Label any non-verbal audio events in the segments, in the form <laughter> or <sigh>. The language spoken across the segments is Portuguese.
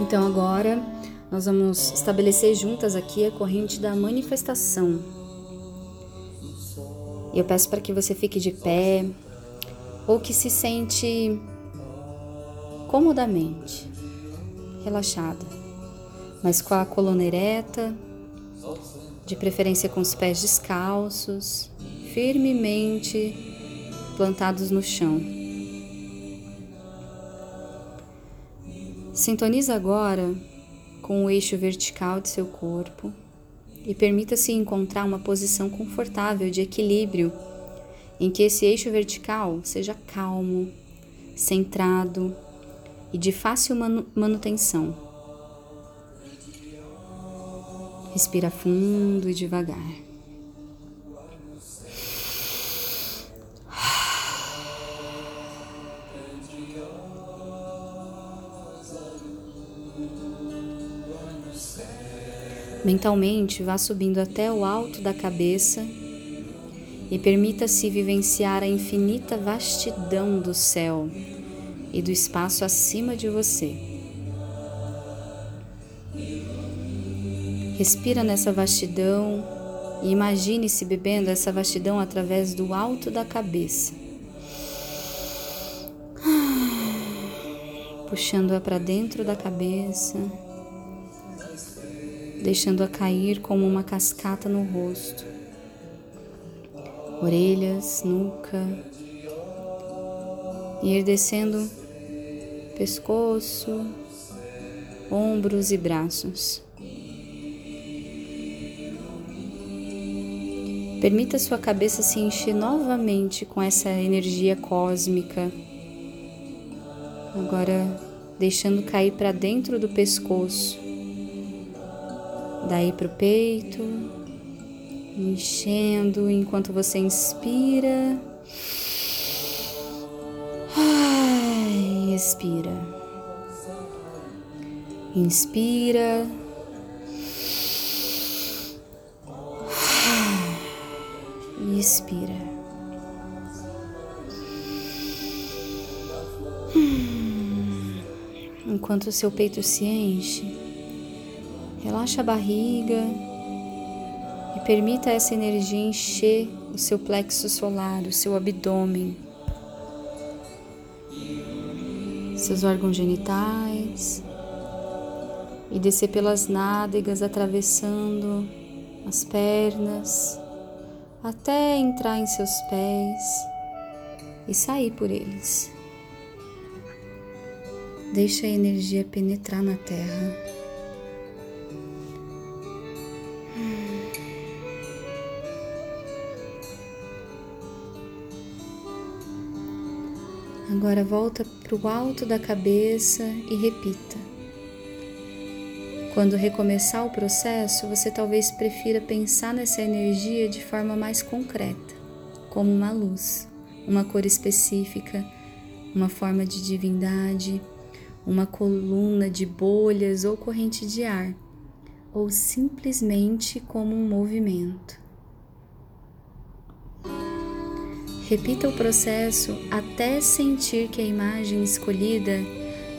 Então agora nós vamos estabelecer juntas aqui a corrente da manifestação. Eu peço para que você fique de pé ou que se sente comodamente, relaxada, mas com a coluna ereta, de preferência com os pés descalços, firmemente plantados no chão. Sintoniza agora com o eixo vertical de seu corpo e permita-se encontrar uma posição confortável de equilíbrio em que esse eixo vertical seja calmo, centrado e de fácil manutenção. Respira fundo e devagar. Mentalmente, vá subindo até o alto da cabeça e permita-se vivenciar a infinita vastidão do céu e do espaço acima de você. Respira nessa vastidão e imagine-se bebendo essa vastidão através do alto da cabeça. <sighs> Puxando-a para dentro da cabeça deixando-a cair como uma cascata no rosto, orelhas, nuca, e ir descendo pescoço, ombros e braços. Permita sua cabeça se encher novamente com essa energia cósmica. Agora deixando cair para dentro do pescoço daí para o peito, enchendo enquanto você inspira. Ai, expira. Inspira. E expira. Enquanto o seu peito se enche, Relaxa a barriga e permita essa energia encher o seu plexo solar, o seu abdômen, seus órgãos genitais e descer pelas nádegas, atravessando as pernas até entrar em seus pés e sair por eles. Deixa a energia penetrar na terra. Agora volta para o alto da cabeça e repita. Quando recomeçar o processo, você talvez prefira pensar nessa energia de forma mais concreta, como uma luz, uma cor específica, uma forma de divindade, uma coluna de bolhas ou corrente de ar, ou simplesmente como um movimento. Repita o processo até sentir que a imagem escolhida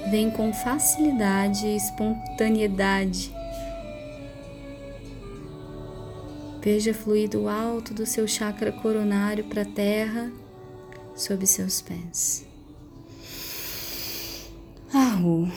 vem com facilidade e espontaneidade. Veja fluir do alto do seu chakra coronário para a terra sob seus pés. Ahu.